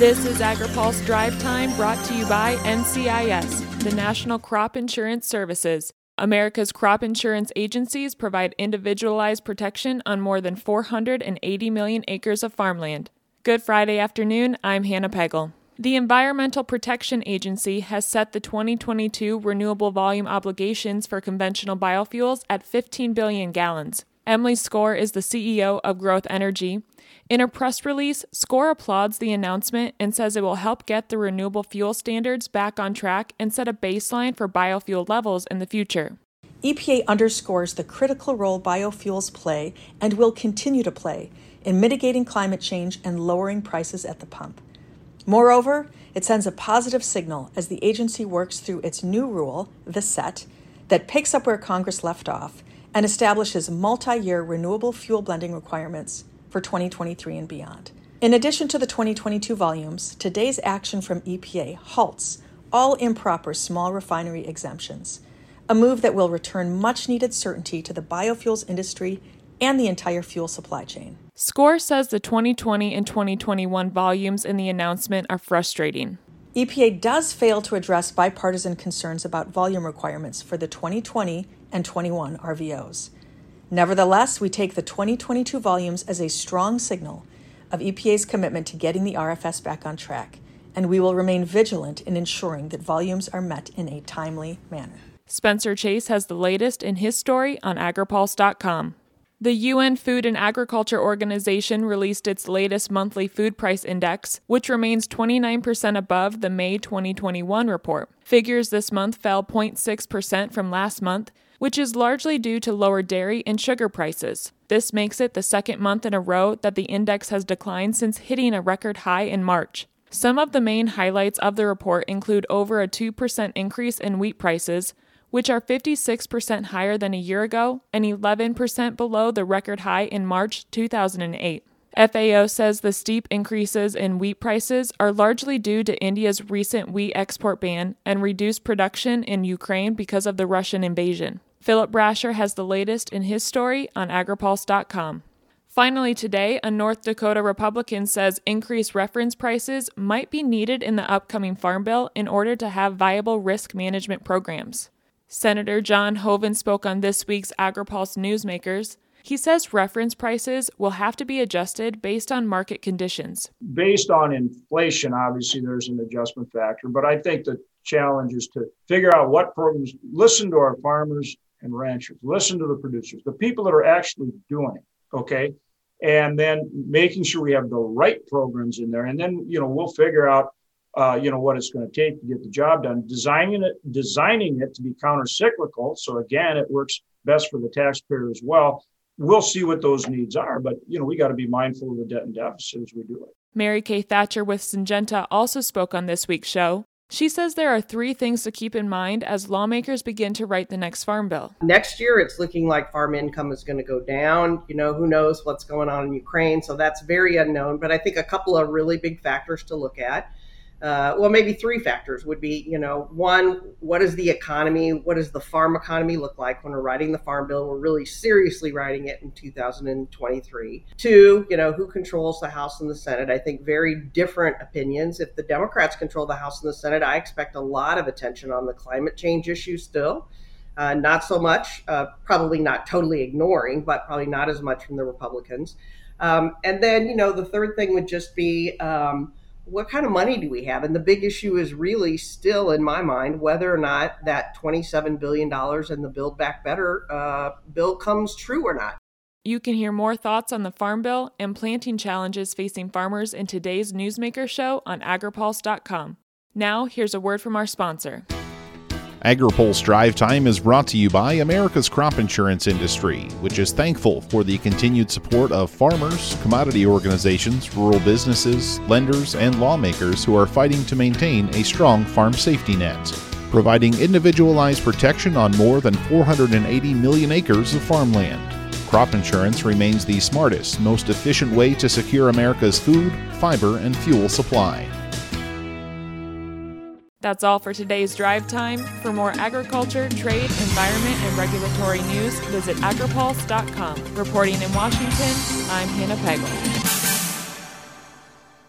This is AgriPulse Drive Time brought to you by NCIS, the National Crop Insurance Services. America's crop insurance agencies provide individualized protection on more than 480 million acres of farmland. Good Friday afternoon, I'm Hannah Pagel. The Environmental Protection Agency has set the 2022 renewable volume obligations for conventional biofuels at 15 billion gallons. Emily Skor is the CEO of Growth Energy. In a press release, Skor applauds the announcement and says it will help get the renewable fuel standards back on track and set a baseline for biofuel levels in the future. EPA underscores the critical role biofuels play and will continue to play in mitigating climate change and lowering prices at the pump. Moreover, it sends a positive signal as the agency works through its new rule, the SET, that picks up where Congress left off and establishes multi year renewable fuel blending requirements for 2023 and beyond. In addition to the 2022 volumes, today's action from EPA halts all improper small refinery exemptions, a move that will return much needed certainty to the biofuels industry and the entire fuel supply chain. Skor says the 2020 and 2021 volumes in the announcement are frustrating. EPA does fail to address bipartisan concerns about volume requirements for the 2020 and 21 RVOs. Nevertheless, we take the 2022 volumes as a strong signal of EPA's commitment to getting the RFS back on track, and we will remain vigilant in ensuring that volumes are met in a timely manner. Spencer Chase has the latest in his story on agripulse.com. The UN Food and Agriculture Organization released its latest monthly food price index, which remains 29% above the May 2021 report. Figures this month fell 0.6% from last month, which is largely due to lower dairy and sugar prices. This makes it the second month in a row that the index has declined since hitting a record high in March. Some of the main highlights of the report include over a 2% increase in wheat prices, which are 56% higher than a year ago and 11% below the record high in March 2008. FAO says the steep increases in wheat prices are largely due to India's recent wheat export ban and reduced production in Ukraine because of the Russian invasion. Philip Brasher has the latest in his story on agripulse.com. Finally, today, a North Dakota Republican says increased reference prices might be needed in the upcoming Farm Bill in order to have viable risk management programs. Senator John Hoeven spoke on this week's AgriPulse Newsmakers. He says reference prices will have to be adjusted based on market conditions. Based on inflation, obviously there's an adjustment factor, but I think the challenge is to figure out what programs, listen to our farmers and ranchers, listen to the producers, the people that are actually doing it, okay? And then making sure we have the right programs in there. And then, you know, we'll figure out uh, you know what it's going to take to get the job done. Designing it, designing it to be counter-cyclical, so again, it works best for the taxpayer as well. We'll see what those needs are, but you know we got to be mindful of the debt and deficit as we do it. Mary Kay Thatcher with Syngenta also spoke on this week's show. She says there are three things to keep in mind as lawmakers begin to write the next farm bill. Next year, it's looking like farm income is going to go down. You know, who knows what's going on in Ukraine. So that's very unknown. But I think a couple of really big factors to look at uh, well, maybe three factors would be, you know, one, what is the economy? What does the farm economy look like when we're writing the farm bill? We're really seriously writing it in 2023. Two, you know, who controls the House and the Senate? I think very different opinions. If the Democrats control the House and the Senate, I expect a lot of attention on the climate change issue still. Uh, not so much, uh, probably not totally ignoring, but probably not as much from the Republicans. Um, and then, you know, the third thing would just be, um, what kind of money do we have? And the big issue is really still, in my mind, whether or not that $27 billion in the Build Back Better uh, bill comes true or not. You can hear more thoughts on the Farm Bill and planting challenges facing farmers in today's Newsmaker show on agripulse.com. Now, here's a word from our sponsor. AgriPulse Drive Time is brought to you by America's crop insurance industry, which is thankful for the continued support of farmers, commodity organizations, rural businesses, lenders, and lawmakers who are fighting to maintain a strong farm safety net. Providing individualized protection on more than 480 million acres of farmland. Crop insurance remains the smartest, most efficient way to secure America's food, fiber, and fuel supply. That's all for today's drive time. For more agriculture, trade, environment, and regulatory news, visit agripulse.com. Reporting in Washington, I'm Hannah Pagel.